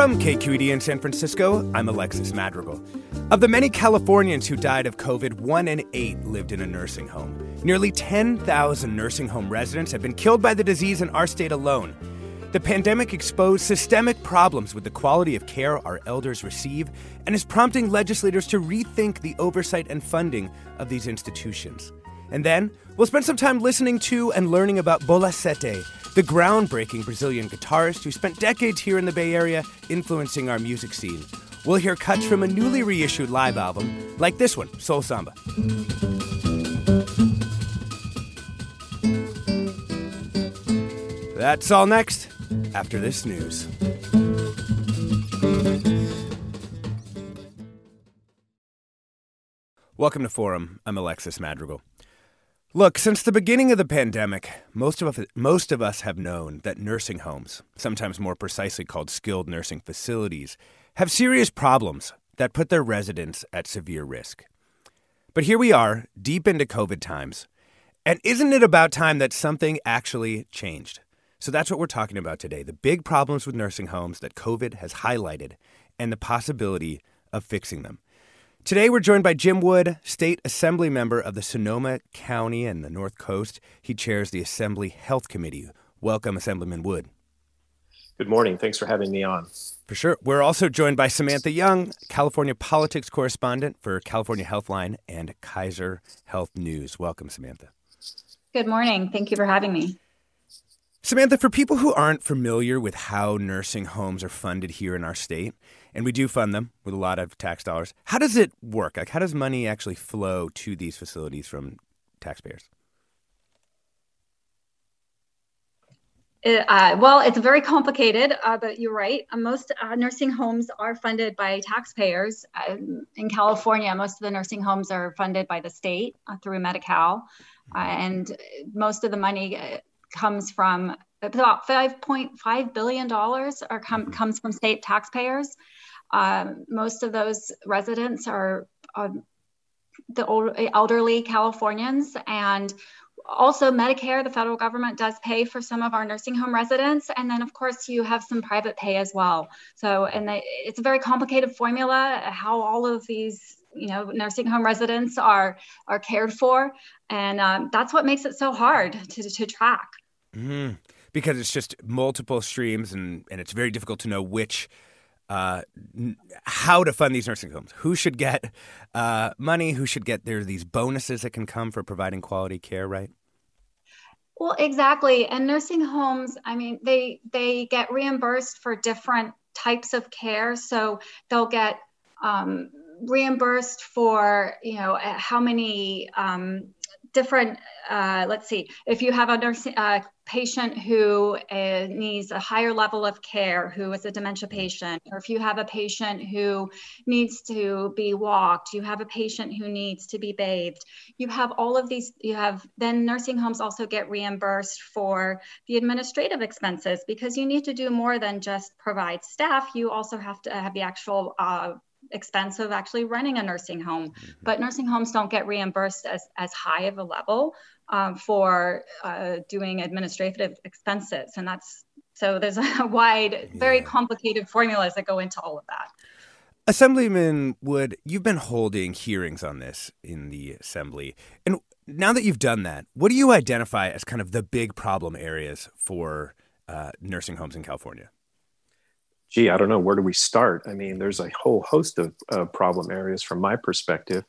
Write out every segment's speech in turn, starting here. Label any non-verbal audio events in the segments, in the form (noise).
From KQED in San Francisco, I'm Alexis Madrigal. Of the many Californians who died of COVID, one in eight lived in a nursing home. Nearly 10,000 nursing home residents have been killed by the disease in our state alone. The pandemic exposed systemic problems with the quality of care our elders receive and is prompting legislators to rethink the oversight and funding of these institutions. And then we'll spend some time listening to and learning about Bola Sete, the groundbreaking Brazilian guitarist who spent decades here in the Bay Area influencing our music scene. We'll hear cuts from a newly reissued live album, like this one, Soul Samba. That's all next after this news. Welcome to Forum. I'm Alexis Madrigal. Look, since the beginning of the pandemic, most of, us, most of us have known that nursing homes, sometimes more precisely called skilled nursing facilities, have serious problems that put their residents at severe risk. But here we are, deep into COVID times, and isn't it about time that something actually changed? So that's what we're talking about today the big problems with nursing homes that COVID has highlighted and the possibility of fixing them. Today, we're joined by Jim Wood, state assembly member of the Sonoma County and the North Coast. He chairs the Assembly Health Committee. Welcome, Assemblyman Wood. Good morning. Thanks for having me on. For sure. We're also joined by Samantha Young, California politics correspondent for California Healthline and Kaiser Health News. Welcome, Samantha. Good morning. Thank you for having me. Samantha, for people who aren't familiar with how nursing homes are funded here in our state, and we do fund them with a lot of tax dollars. How does it work? Like, how does money actually flow to these facilities from taxpayers? It, uh, well, it's very complicated, uh, but you're right. Uh, most uh, nursing homes are funded by taxpayers. Um, in California, most of the nursing homes are funded by the state uh, through Medi-Cal, uh, and most of the money comes from about 5.5 billion dollars or com- mm-hmm. comes from state taxpayers. Um, most of those residents are, are the old, elderly Californians and also Medicare, the federal government does pay for some of our nursing home residents. And then of course you have some private pay as well. So, and they, it's a very complicated formula, how all of these you know nursing home residents are are cared for and um, that's what makes it so hard to, to track mm-hmm. Because it's just multiple streams and, and it's very difficult to know which uh, how to fund these nursing homes. Who should get uh, money? Who should get there are these bonuses that can come for providing quality care, right? Well, exactly. And nursing homes, I mean, they they get reimbursed for different types of care. So they'll get um, reimbursed for you know how many um, different uh, let's see if you have a nursing uh, patient who uh, needs a higher level of care who is a dementia patient or if you have a patient who needs to be walked you have a patient who needs to be bathed you have all of these you have then nursing homes also get reimbursed for the administrative expenses because you need to do more than just provide staff you also have to have the actual uh, expense of actually running a nursing home. Mm-hmm. But nursing homes don't get reimbursed as, as high of a level um, for uh, doing administrative expenses. And that's so there's a (laughs) wide, yeah. very complicated formulas that go into all of that. Assemblyman Wood, you've been holding hearings on this in the assembly. And now that you've done that, what do you identify as kind of the big problem areas for uh, nursing homes in California? Gee, I don't know, where do we start? I mean, there's a whole host of uh, problem areas from my perspective.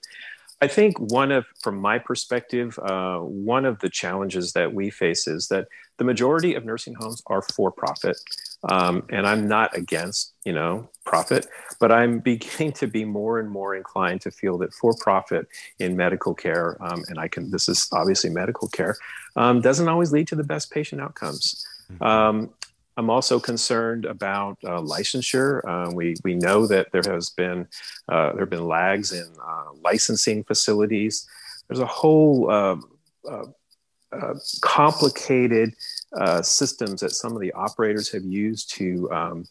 I think one of, from my perspective, uh, one of the challenges that we face is that the majority of nursing homes are for profit. Um, and I'm not against, you know, profit, but I'm (laughs) beginning to be more and more inclined to feel that for profit in medical care, um, and I can, this is obviously medical care, um, doesn't always lead to the best patient outcomes. Mm-hmm. Um, I'm also concerned about uh, licensure. Uh, we we know that there has been uh, there have been lags in uh, licensing facilities. There's a whole um, uh, uh, complicated systems that some of the operators have used to um,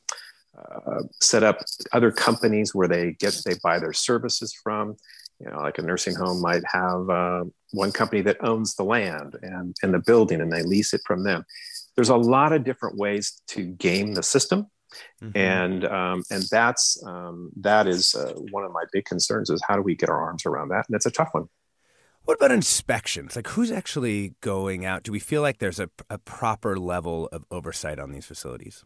set up other companies where they get they buy their services from. You know, like a nursing home might have one company that owns the land and, and the building, and they lease it from them there's a lot of different ways to game the system. Mm-hmm. And um, and that's um, that is uh, one of my big concerns is how do we get our arms around that? And it's a tough one. What about inspections? Like, who's actually going out? Do we feel like there's a, a proper level of oversight on these facilities?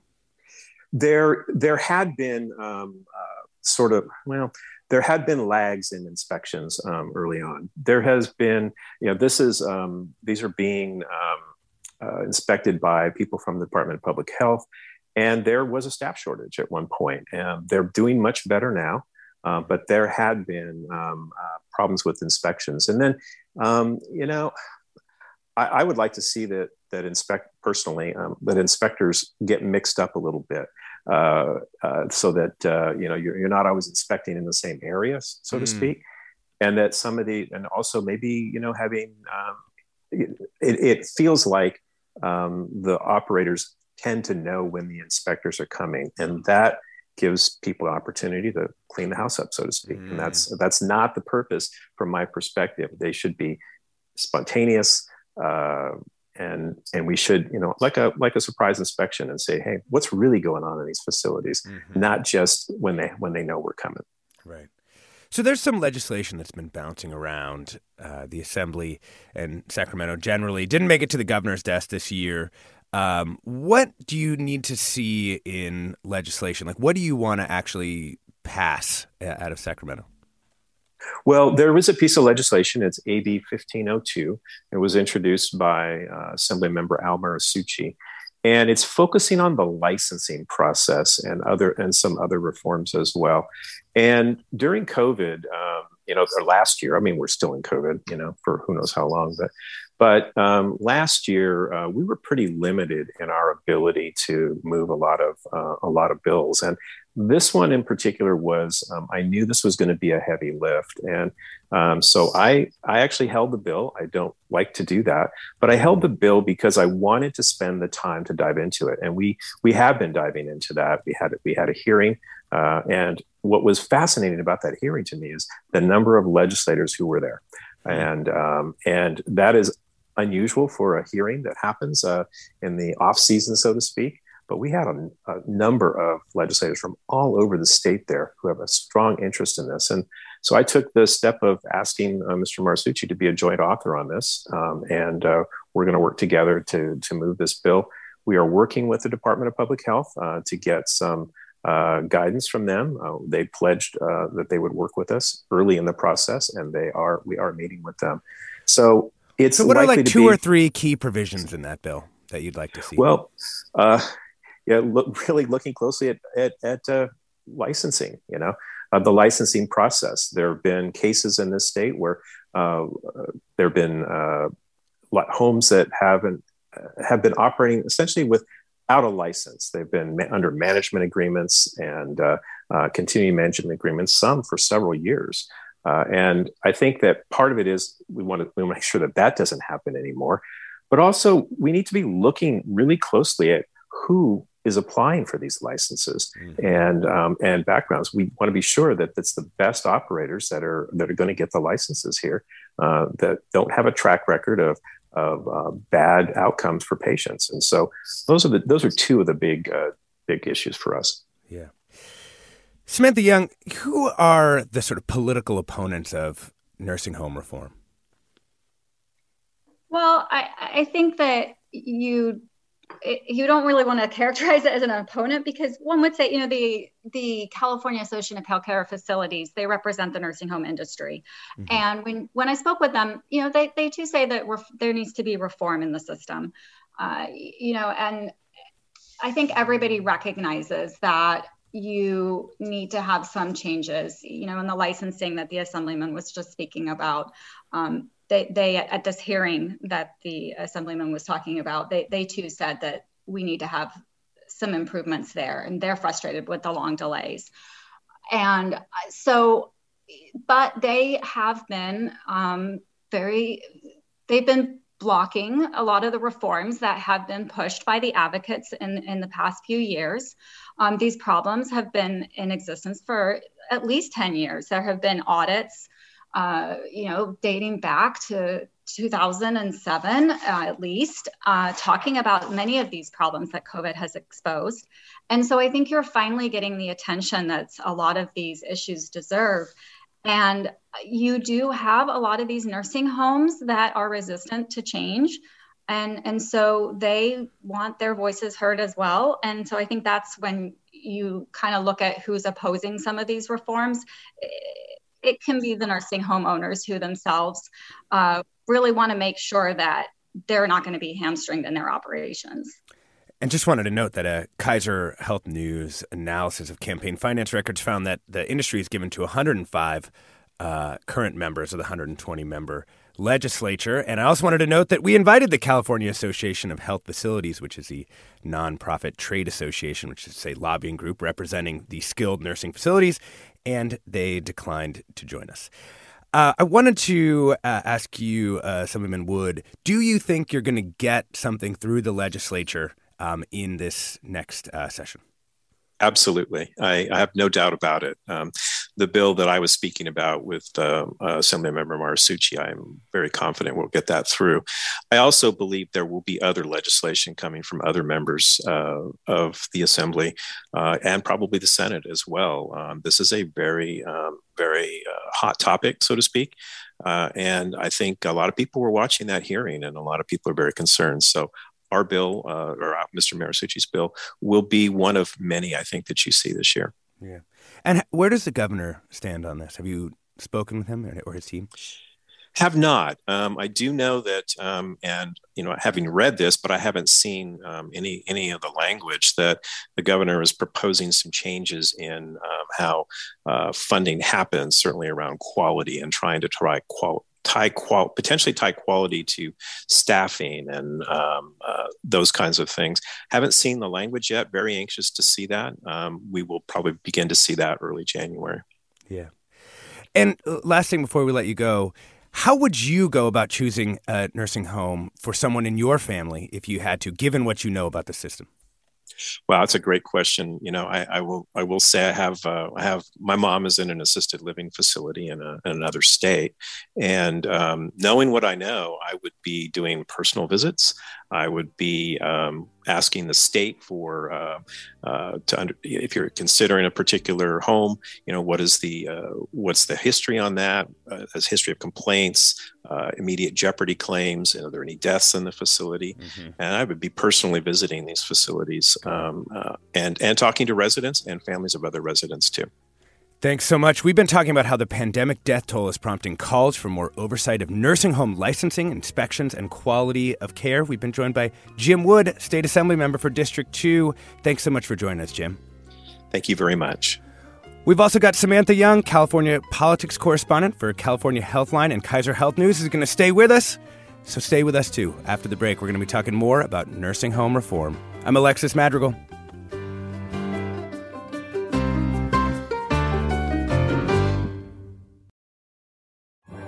There, there had been um, uh, sort of well, there had been lags in inspections um, early on. There has been, you know, this is um, these are being um, uh, inspected by people from the Department of Public Health. And there was a staff shortage at one point. And they're doing much better now, uh, but there had been um, uh, problems with inspections. And then, um, you know, I, I, would like to see that that inspect personally um, that inspectors get mixed up a little bit. Uh, uh, so that uh, you know you're, you're, not always inspecting in the same areas, so mm. to speak, and that somebody and also maybe you know having um, it, it, feels like um, the operators tend to know when the inspectors are coming, and that gives people an opportunity to clean the house up, so to speak. Mm. And that's mm. that's not the purpose from my perspective. They should be spontaneous. Uh, and and we should you know like a like a surprise inspection and say hey what's really going on in these facilities mm-hmm. not just when they when they know we're coming right so there's some legislation that's been bouncing around uh, the assembly and Sacramento generally. Didn't make it to the governor's desk this year. Um, what do you need to see in legislation? Like, what do you want to actually pass uh, out of Sacramento? Well, there is a piece of legislation. It's AB 1502. It was introduced by uh, Assembly Member Al Muratsuchi, and it's focusing on the licensing process and other and some other reforms as well. And during COVID, um, you know, or last year, I mean, we're still in COVID, you know, for who knows how long, but but um, last year uh, we were pretty limited in our ability to move a lot of uh, a lot of bills, and this one in particular was um, I knew this was going to be a heavy lift, and um, so I I actually held the bill. I don't like to do that, but I held the bill because I wanted to spend the time to dive into it, and we we have been diving into that. We had we had a hearing, uh, and what was fascinating about that hearing to me is the number of legislators who were there, and um, and that is unusual for a hearing that happens uh, in the off season, so to speak. But we had a, a, number of legislators from all over the state there who have a strong interest in this. And so I took the step of asking uh, Mr. Muratsuchi to be a joint author on this. Um, and uh, we're going to work together to, to move this bill. We are working with the Department of Public Health uh, to get some uh, guidance from them. Uh, they pledged uh, that they would work with us early in the process, and they are. We are meeting with them. So it's so. What are like two be, or three key provisions in that bill that you'd like to see? Well, uh, yeah, look, (laughs) really looking closely at at, at uh, licensing. You know, uh, the licensing process. There have been cases in this state where Uh, there have been uh, homes that haven't have been operating essentially without a license. They've been ma- under management agreements and uh, uh, continuing management agreements, some for several years. Uh, and I think that part of it is we want to we make sure that that doesn't happen anymore. But also, we need to be looking really closely at who is applying for these licenses mm-hmm. and um, and backgrounds. We want to be sure that it's the best operators that are that are going to get the licenses here uh, that don't have a track record of of uh, bad outcomes for patients. And so those are the those are two of the big uh, big issues for us. Yeah. Samantha Young, who are the sort of political opponents of nursing home reform? Well, I, I think that you you don't really want to (laughs) characterize it as an opponent because one would say, you know, the the California Association of Healthcare Facilities they represent the nursing home industry, mm-hmm. and when when I spoke with them, you know, they they too say that ref- there needs to be reform in the system, uh, you know, and I think everybody recognizes that you need to have some changes, you know, in the licensing that the assemblyman was just speaking about. Um, they, they at this hearing that the assemblyman was talking about, they, they too said that we need to have some improvements there, and they're frustrated with the long delays. And so, but they have been um, very, they've been blocking a lot of the reforms that have been pushed by the advocates in, in the past few years. Um, these problems have been in existence for at least 10 years. There have been audits, uh, you know, dating back to 2007 uh, at least, uh, talking about many of these problems that COVID has exposed. And so I think you're finally getting the attention that a lot of these issues deserve. And you do have a lot of these nursing homes that are resistant to change and and so they want their voices heard as well and so i think that's when you kind of look at who's opposing some of these reforms can be the nursing home owners who themselves uh, really want to make sure that they're not going to be hamstringed in their operations. And just wanted to note that a Kaiser Health News analysis of campaign finance records found that the industry is given to 105 uh, current members of the 120 member legislature. And I also wanted to note that we invited the California Association of Health Facilities, which is the nonprofit trade association, which is a lobbying group representing the skilled nursing facilities, and they declined to join us. Uh, I wanted to uh, ask you, uh, Assemblyman Wood, do you think you're going to get something through the legislature um, in this next uh, session? Absolutely. I, I, have no doubt about it. Um, the bill that I was speaking about with uh, uh, Assemblymember Muratsuchi, I'm very confident we'll get that through. I also believe there will be other legislation coming from other members uh, of the Assembly uh, and probably the Senate as well. Um, this is a very, um, very uh, hot topic, so to speak. Uh, and I think a lot of people were watching that hearing, and a lot of people are very concerned. So our bill or Mr. Muratsuchi's bill will be one of many I think that you see this year. Yeah. And where does the governor stand on this? Have you spoken with him or his team? Have not. Um, I do know that, um, and you know, having read this, but I haven't seen um, any any of the language that the governor is proposing some changes in um, how uh, funding happens, certainly around quality and trying to try qual- tie qual potentially tie quality to staffing and um, uh, those kinds of things. Haven't seen the language yet. Very anxious to see that. Um, we will probably begin to see that early January. Yeah. And uh, last thing before we let you go, how would you go about choosing a nursing home for someone in your family if you had to, given what you know about the system? Wow, that's a great question. You know, I, I will I will say I have uh, I have my mom is in an assisted living facility in, a, in another state, and um, knowing what I know, I would be doing personal visits. I would be um, asking the state for uh, uh, to under, if you're considering a particular home, you know, what is the uh, what's the history on that? Uh, as history of complaints, uh, immediate jeopardy claims. and Are there any deaths in the facility? Mm-hmm. And I would be personally visiting these facilities um, uh, and and talking to residents and families of other residents too. Thanks so much. We've been talking about how the pandemic death toll is prompting calls for more oversight of nursing home licensing, inspections, and quality of care. We've been joined by Jim Wood, State Assembly member for District 2. Thanks so much for joining us, Jim. Thank you very much. We've also got Samantha Young, California politics correspondent for California Healthline and Kaiser Health News, is going to stay with us. So stay with us too. After the break, we're going to be talking more about nursing home reform. I'm Alexis Madrigal.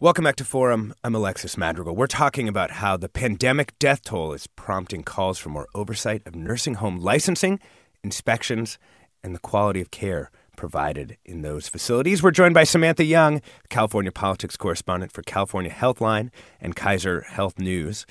Welcome back to Forum. I'm Alexis Madrigal. We're talking about how the pandemic death toll is prompting calls for more oversight of nursing home licensing, inspections, and the quality of care provided in those facilities. We're joined by Samantha Young, California politics correspondent for California Healthline and Kaiser Health News.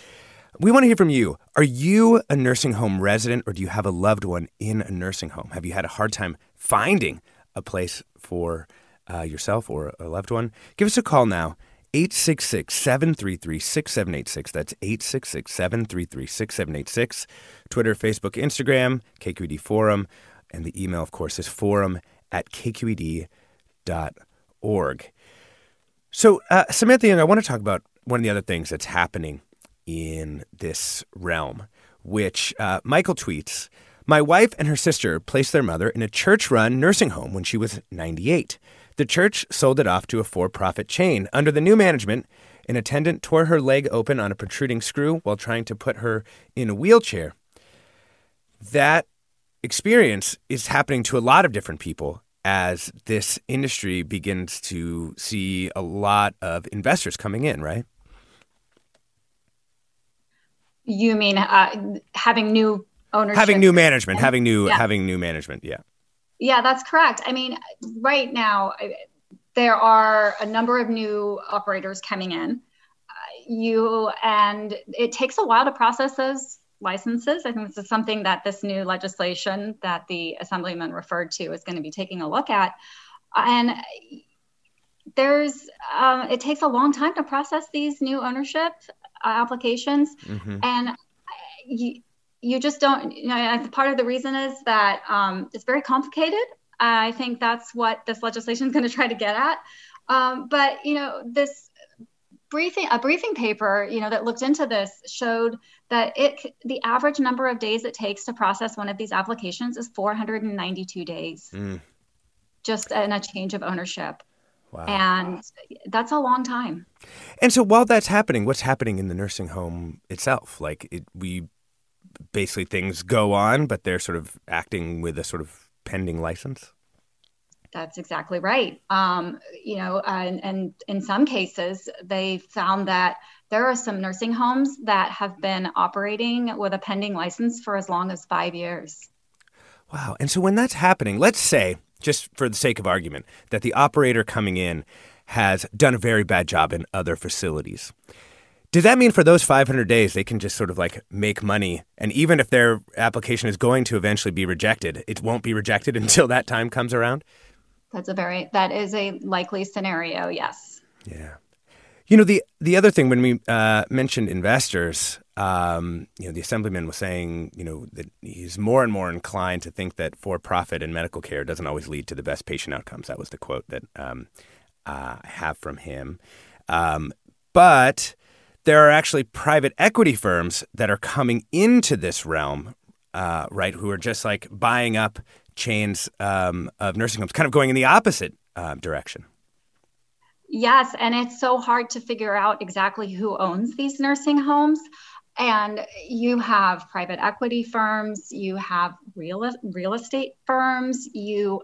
We want to hear from you. Are you a nursing home resident or do you have a loved one in a nursing home? Have you had a hard time finding a place for uh, yourself or a loved one? Give us a call now. 866 733 6786. That's 866 733 6786. Twitter, Facebook, Instagram, KQED Forum. And the email, of course, is forum at kqed.org. So, uh, Samantha Young, I want to talk about one of the other things that's happening in this realm, which uh, Michael tweets My wife and her sister placed their mother in a church run nursing home when she was 98. The church sold it off to a for profit chain. Under the new management, an attendant tore her leg open on a protruding screw while trying to put her in a wheelchair. That experience is happening to a lot of different people as this industry begins to see a lot of investors coming in, right? You mean uh, having new ownership? Having new management, having new yeah. having new management, yeah. Yeah, that's correct. I mean, right now, there are a number of new operators coming in. Uh, you and it takes a while to process those licenses. I think this is something that this new legislation that the assemblyman referred to is going to be taking a look at. And there's um, it takes a long time to process these new ownership uh, applications, mm-hmm. and you, you just don't you know part of the reason is that um, it's very complicated i think that's what this legislation is going to try to get at um, but you know this briefing a briefing paper you know that looked into this showed that it the average number of days it takes to process one of these applications is 492 days mm. just in a change of ownership Wow. And that's a long time. And so while that's happening, what's happening in the nursing home itself? Like it, we basically things go on, but they're sort of acting with a sort of pending license? That's exactly right. Um, you know, and, and, in some cases, they found that there are some nursing homes that have been operating with a pending license for as long as five years. Wow. And so when that's happening, let's say, just for the sake of argument, that the operator coming in has done a very bad job in other facilities. Does that mean for those 500 days they can just sort of like make money and even if their application is going to eventually be rejected, it won't be rejected (laughs) until that time comes around? That's a very that is a likely scenario, yes. Yeah. You know the the other thing when we uh, mentioned investors, um, you know the assemblyman was saying, you know that he's more and more inclined to think that for-profit and medical care doesn't always lead to the best patient outcomes. That was the quote that um, uh, I have from him. Um, but there are actually private equity firms that are coming into this realm, uh, right? Who are just like buying up chains um, of nursing homes, kind of going in the opposite uh, direction. Yes, and it's so hard to figure out exactly who owns these nursing homes. And you have private equity firms, you have real real estate firms, you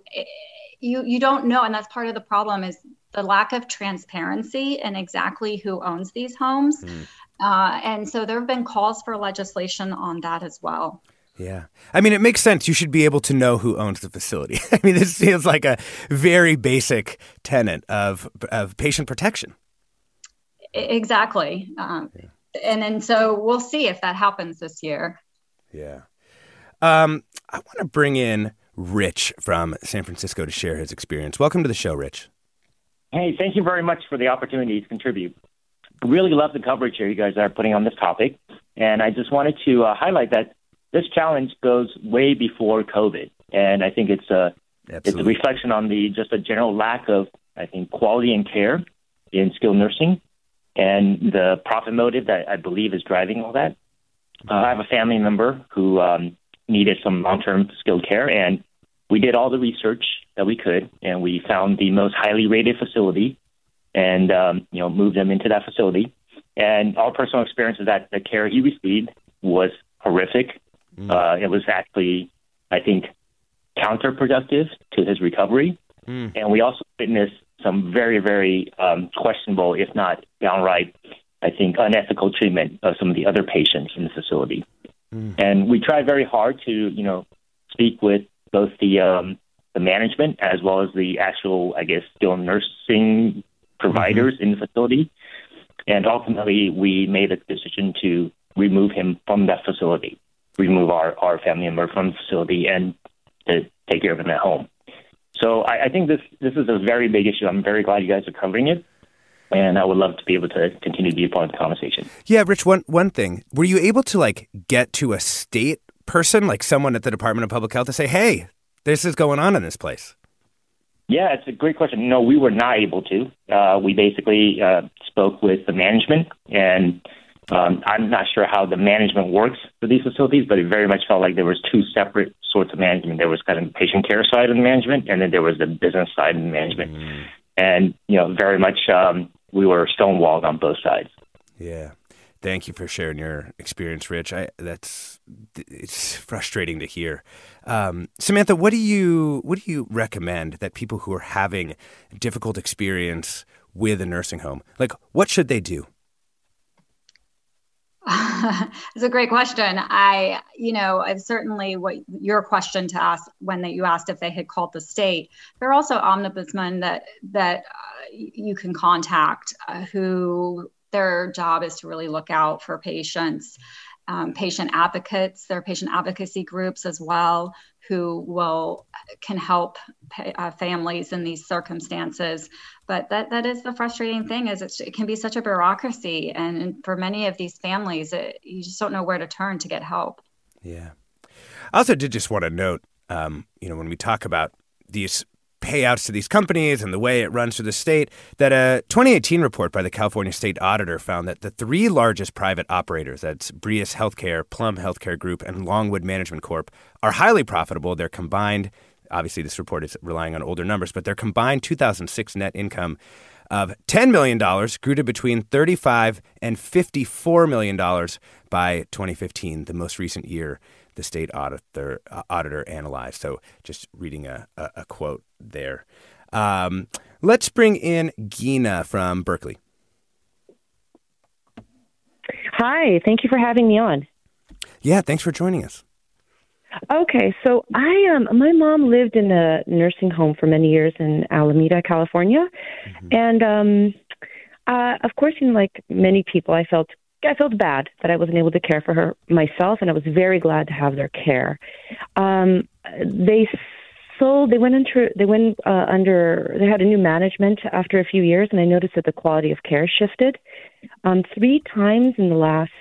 you you don't know, and that's part of the problem is the lack of transparency in exactly who owns these homes. Mm. Uh, and so there have been calls for legislation on that as well. Yeah. I mean, it makes sense. You should be able to know who owns the facility. (laughs) I mean, this feels like a very basic tenet of, of patient protection. Exactly. Um, yeah. And then so we'll see if that happens this year. Yeah. Um, I want to bring in Rich from San Francisco to share his experience. Welcome to the show, Rich. Hey, thank you very much for the opportunity to contribute. Really love the coverage here you guys are putting on this topic. And I just wanted to uh, highlight that this challenge goes way before COVID. And I think it's a, it's a reflection on the just a general lack of, I think, quality and care in skilled nursing and the profit motive that I believe is driving all that. Uh, I have a family member who um, needed some long term skilled care, and we did all the research that we could, and we found the most highly rated facility, and um, you know moved them into that facility. And our personal experience is that the care he received was horrific. Mm. Uh, it was actually, I think, counterproductive to his recovery. Mm. And we also witnessed some very, very um, questionable, if not downright, I think, unethical treatment of some of the other patients in the facility. Mm. And we tried very hard to, you know, speak with both the um, the management as well as the actual, I guess, skilled nursing providers mm-hmm. in the facility. And ultimately, we made a decision to remove him from that facility, remove our, our family member from the facility, and to take care of him at home. So I, I think this this is a very big issue. I'm very glad you guys are covering it and I would love to be able to continue to be a part of the conversation. Yeah, Rich. One one thing, were you able to like get to a state person, like someone at the Department of Public Health, to say, "Hey, this is going on in this place"? Yeah, it's a great question. No, we were not able to. Uh, we basically uh, spoke with the management, and um, I'm not sure how the management works for these facilities, but it very much felt like there was two separate sorts of management. There was kind of the patient care side of the management, and then there was the business side of the management. Mm. And you know, very much um, we were stonewalled on both sides. Yeah. Thank you for sharing your experience, Rich. I, that's it's frustrating to hear. Um, Samantha, what do you what do you recommend that people who are having a difficult experience with a nursing home, like what should they do? (laughs) it's a great question. I, you know, I've certainly what your question to ask when that you asked if they had called the state. There are also ombudsmen that that uh, you can contact uh, who their job is to really look out for patients. Um, patient advocates, there are patient advocacy groups as well who will can help pay, uh, families in these circumstances. But that that is the frustrating thing is it can be such a bureaucracy, and, for many of these families, it, you just don't know where to turn to get help. Yeah, I also did just want to note, um, you know, when we talk about these payouts to these companies and the way it runs through the state that a 2018 report by the California State Auditor found that the three largest private operators, that's Brius Healthcare, Plum Healthcare Group, and Longwood Management Corp, are highly profitable. Their combined, obviously, this report is relying on older numbers, but their combined 2006 net income of $10 million grew to between 35 and $54 million by 2015, the most recent year the state auditor uh, auditor analyzed. So just reading a, a, a quote there. Um, let's bring in Gina from Berkeley. Hi, thank you for having me on. Yeah, thanks for joining us. Okay, so I um my mom lived in a nursing home for many years in Alameda, California, mm-hmm. and um uh of course, you know, like many people, I felt I felt bad that I wasn't able to care for her myself, and I was very glad to have their care. Um, they sold. They went into. They went uh, under. They had a new management after a few years, and I noticed that the quality of care shifted. Um, three times in the last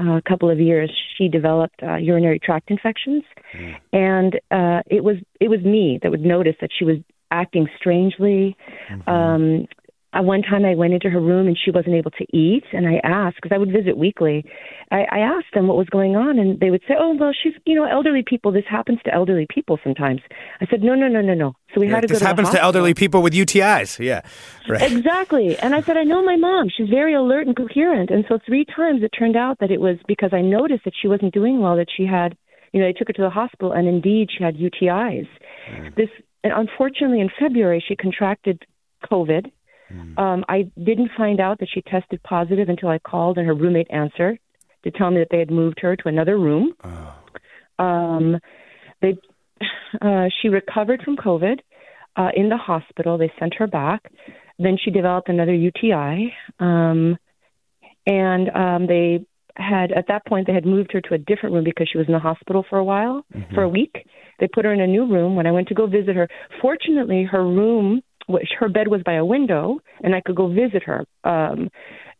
uh, couple of years, she developed uh, urinary tract infections, mm. and uh, it was it was me that would notice that she was acting strangely. Mm-hmm. Um, uh, one time I went into her room and she wasn't able to eat, and I asked because I would visit weekly. I, I asked them what was going on, and they would say, "Oh, well, she's you know elderly people. This happens to elderly people sometimes." I said, "No, no, no, no, no." So we had to go. This happens to elderly people with UTIs. Yeah, right. Exactly. And I said, "I know my mom. She's very alert and coherent." And so three times it turned out that it was because I noticed that she wasn't doing well. That she had, you know, they took her to the hospital, and indeed she had UTIs. Mm. This and unfortunately, in February, she contracted COVID. Mm. Um, I didn't find out that she tested positive until I called, and her roommate answered to tell me that they had moved her to another room. Oh. Um, they, uh, she recovered from COVID uh, in the hospital. They sent her back. Then she developed another UTI, um, and um, they had at that point they had moved her to a different room because she was in the hospital for a while, mm-hmm. for a week. They put her in a new room. When I went to go visit her, fortunately, her room, which her bed was by a window, and I could go visit her. Um,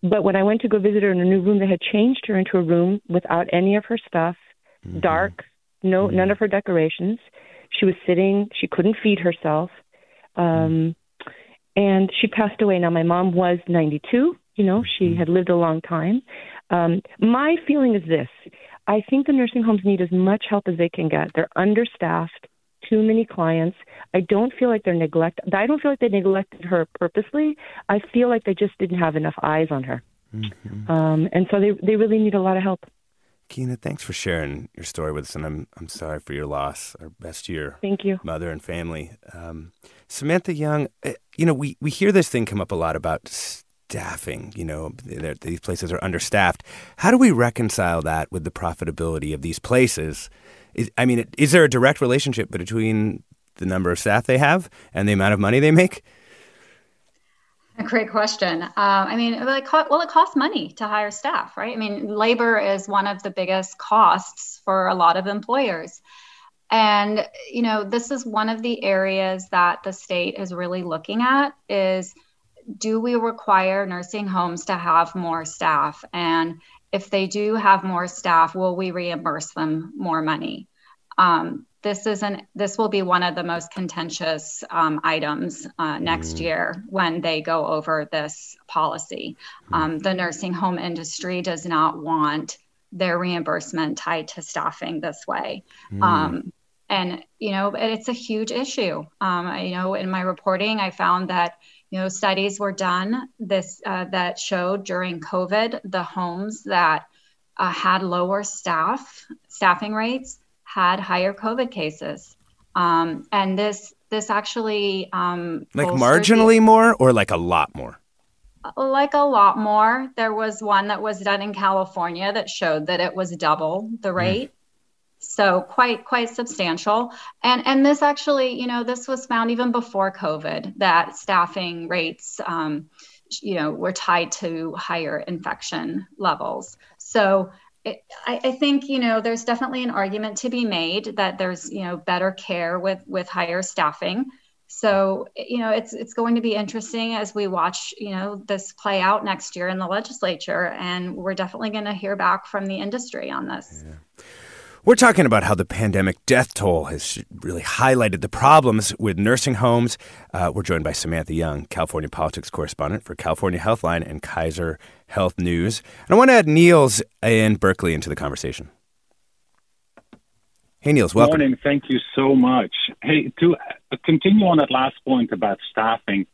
but when I went to go visit her in a new room, they had changed her into a room without any of her stuff, mm-hmm. dark, no, mm-hmm. none of her decorations. She was sitting. She couldn't feed herself, um, and she passed away. Now my mom was 92. You know, she mm-hmm. had lived a long time. Um, my feeling is this: I think the nursing homes need as much help as they can get. They're understaffed, too many clients. I don't feel like they're neglected. I don't feel like they neglected her purposely. I feel like they just didn't have enough eyes on her. Mm-hmm. Um, and so they they really need a lot of help. Keena, thanks for sharing your story with us, and I'm I'm sorry for your loss. Our best to your thank you mother and family. Um, Samantha Young, eh, you know we we hear this thing come up a lot about staffing. You know, these places are understaffed. How do we reconcile that with the profitability of these places? Is, I mean, is there a direct relationship between the number of staff they have and the amount of money they make? A great question. Um, I mean, well, it costs money to hire staff, right? I mean, labor is one of the biggest costs for a lot of employers. And, you know, this is one of the areas that the state is really looking at is do we require nursing homes to have more staff? And if they do have more staff, will we reimburse them more money? Um, this is an this will be one of the most contentious um, items uh, next mm. year when they go over this policy. Mm. Um, the nursing home industry does not want their reimbursement tied to staffing this way. Mm. Um, and you know it's a huge issue. Um, you know, in my reporting, I found that you know studies were done this uh, that showed during covid the homes that uh, had lower staff staffing rates had higher covid cases. Um, and this this actually um, like marginally the, more or like a lot more? Like a lot more. There was one that was done in california that showed that it was double the mm. rate so quite quite substantial. And and this actually you know this was found even before covid that staffing rates um, you know were tied to higher infection levels. So it, I, I think you know there's definitely an argument to be made that there's you know better care with with higher staffing. So you know it's it's going to be interesting as we watch you know this play out next year in the legislature. And we're definitely going to hear back from the industry on this. Yeah. We're talking about how the pandemic death toll has really highlighted the problems with nursing homes. Uh, we're joined by Samantha Young, California politics correspondent for California Healthline and Kaiser Health News. And I want to add Niels in Berkeley into the conversation. Hey, Niels, welcome. Morning. Thank you so much. Hey, to continue on that last point about staffing,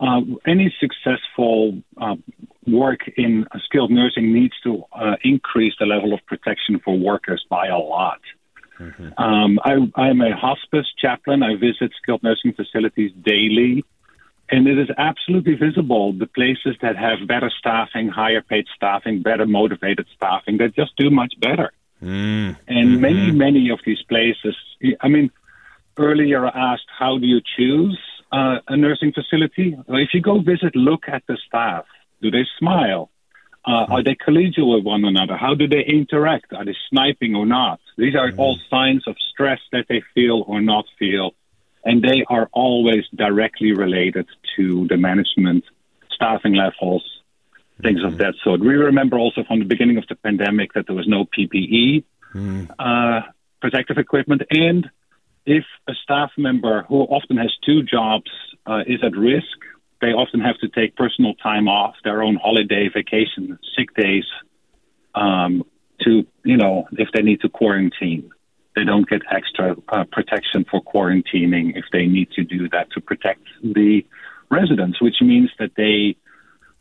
uh, any successful uh, work in skilled nursing needs to uh, increase the level of protection for workers by a lot. Mm-hmm. Um, I, am a hospice chaplain. I visit skilled nursing facilities daily, and it is absolutely visible the places that have better staffing, higher paid staffing, better motivated staffing that just do much better. Mm-hmm. And many, many of these places, I mean, earlier I asked, how do you choose? uh, a nursing facility, if you go visit, look at the staff. Do they smile? Uh, are they collegial with one another? How do they interact? Are they sniping or not? These are all signs of stress that they feel or not feel. And they are always directly related to the management, staffing levels, things mm-hmm. of that sort. We remember also from the beginning of the pandemic that there was no PPE, mm. uh, protective equipment, and if a staff member who often has two jobs uh, is at risk, they often have to take personal time off, their own holiday, vacation, sick days, um, to you know if they need to quarantine. They don't get extra uh, protection for quarantining if they need to do that to protect the residents, which means that they,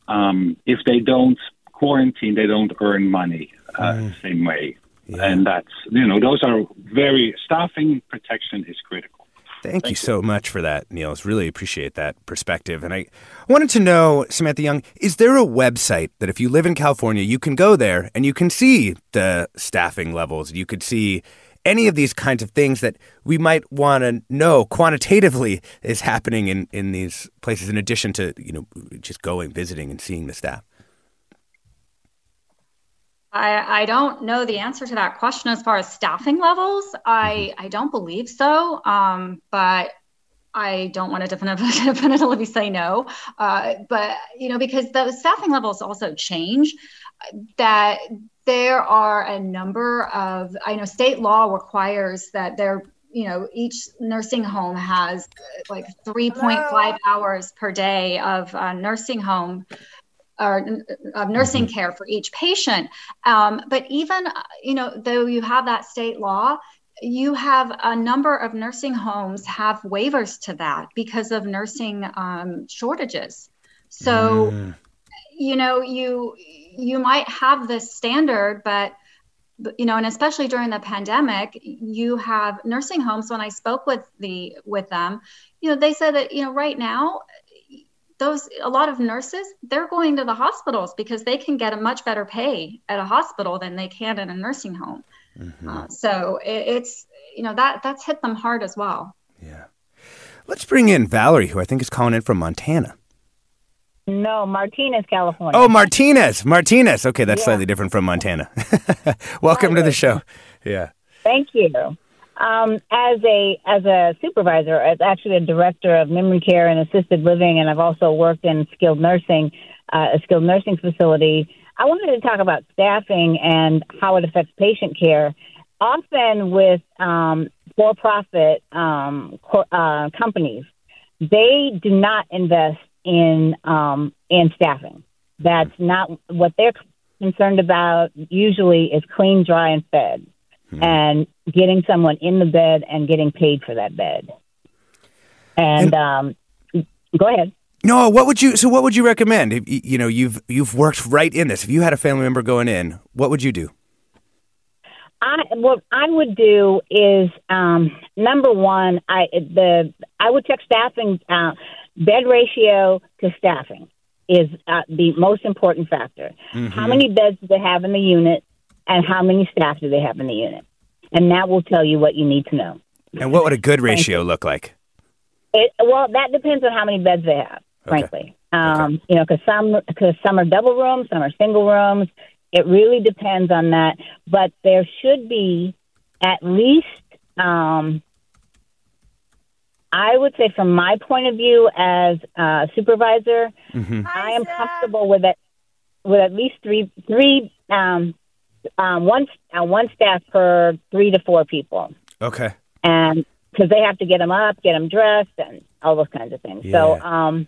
um, if they don't quarantine, they don't earn money uh, mm. the same way. Yeah. And that's, you know, those are very, staffing protection is critical. Thank, Thank you, you so much for that, Niels. Really appreciate that perspective. And I wanted to know, Samantha Young, is there a website that if you live in California, you can go there and you can see the staffing levels? You could see any of these kinds of things that we might want to know quantitatively is happening in, in these places in addition to, you know, just going, visiting and seeing the staff? I, I don't know the answer to that question as far as staffing levels. I, mm-hmm. I don't believe so, um, but I don't want to (laughs) definitively, say no. Uh, but, you know, because the staffing levels also change, that there are a number of, I know state law requires that there you know each nursing home has like 3.5 hours per day of uh, nursing home or of nursing mm-hmm. care for each patient. Um, but even, you know, though you have that state law, you have a number of nursing homes have waivers to that because of nursing um, shortages. So, mm. you know, you you might have this standard, but you know, and especially during the pandemic, you have nursing homes. When I spoke with the with them, you know, they said that you know right now those a lot of nurses they're going to the hospitals because they can get a much better pay at a hospital than they can in a nursing home mm-hmm. uh, so it, it's you know that that's hit them hard as well yeah let's bring in valerie who i think is calling in from montana no, Martinez, California. Oh, Martinez, Martinez. Okay, that's yeah. slightly different from Montana. (laughs) Welcome to the show. Yeah. Thank you. Um, as a as a supervisor, as actually a director of memory care and assisted living, and I've also worked in skilled nursing, uh, a skilled nursing facility. I wanted to talk about staffing and how it affects patient care. Often with um, for-profit um, co- uh, companies, they do not invest in um, in staffing. That's not what they're concerned about. Usually, is clean, dry, and fed mm-hmm. and getting someone in the bed and getting paid for that bed. And, and um, go ahead. No, what would you? So, what would you recommend? If, you know, you've you've worked right in this. If you had a family member going in, what would you do? I what I would do is um, number one, I the I would check staffing uh, bed ratio to staffing is uh, the most important factor. Mm-hmm. How many beds do they have in the unit? And how many staff do they have in the unit. And that will tell you what you need to know. And what would a good ratio look like? It, well, that depends on how many beds they have, frankly. Okay. Um, okay. You know, because some, cause some are double rooms, some are single rooms. It really depends on that. But there should be at least, um, I would say, from my point of view as a supervisor, mm-hmm. I am comfortable with it with at least three three um, um, one uh, one staff per three to four people. Okay. And because they have to get them up, get them dressed, and all those kinds of things. Yeah. So um,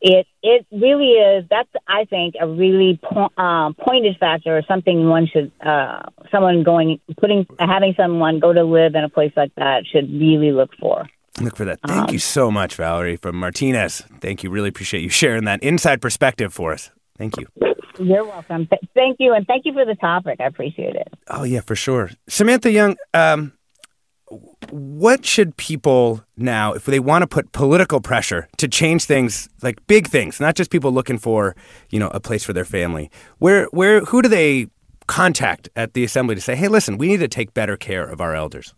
it it really is. That's I think a really po- uh, pointed factor, or something one should uh, someone going putting having someone go to live in a place like that should really look for. Look for that. Thank um, you so much, Valerie from Martinez. Thank you. Really appreciate you sharing that inside perspective for us. Thank you. You're welcome. Th- thank you, and thank you for the topic. I appreciate it. Oh yeah, for sure. Samantha Young, um, what should people now, if they want to put political pressure to change things, like big things, not just people looking for, you know, a place for their family, where, where, who do they contact at the assembly to say, hey, listen, we need to take better care of our elders?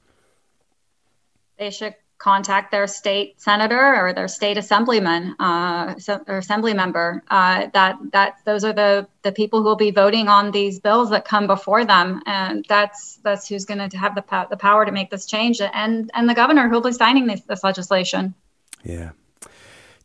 They should contact their state senator or their state assemblyman uh, or assembly member. Uh, that that those are the the people who will be voting on these bills that come before them, and that's that's who's going to have the the power to make this change, and and the governor who will be signing this, this legislation. Yeah.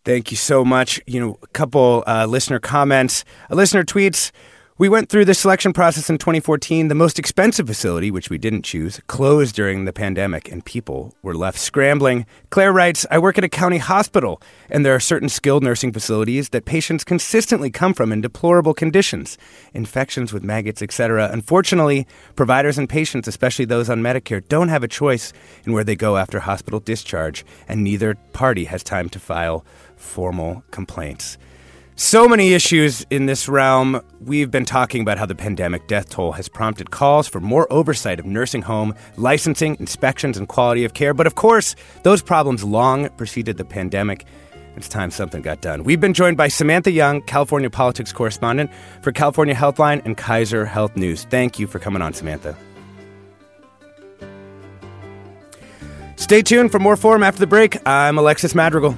Thank you so much. You know, a couple uh, listener comments. A listener tweets. We went through the selection process in 2014. The most expensive facility, which we didn't choose, closed during the pandemic, and people were left scrambling. Claire writes I work at a county hospital, and there are certain skilled nursing facilities that patients consistently come from in deplorable conditions infections with maggots, etc. Unfortunately, providers and patients, especially those on Medicare, don't have a choice in where they go after hospital discharge, and neither party has time to file formal complaints. So many issues in this realm. We've been talking about how the pandemic death toll has prompted calls for more oversight of nursing home licensing, inspections, and quality of care. But of course, those problems long preceded the pandemic. It's time something got done. We've been joined by Samantha Young, California politics correspondent for California Healthline and Kaiser Health News. Thank you for coming on, Samantha. Stay tuned for more Forum after the break. I'm Alexis Madrigal.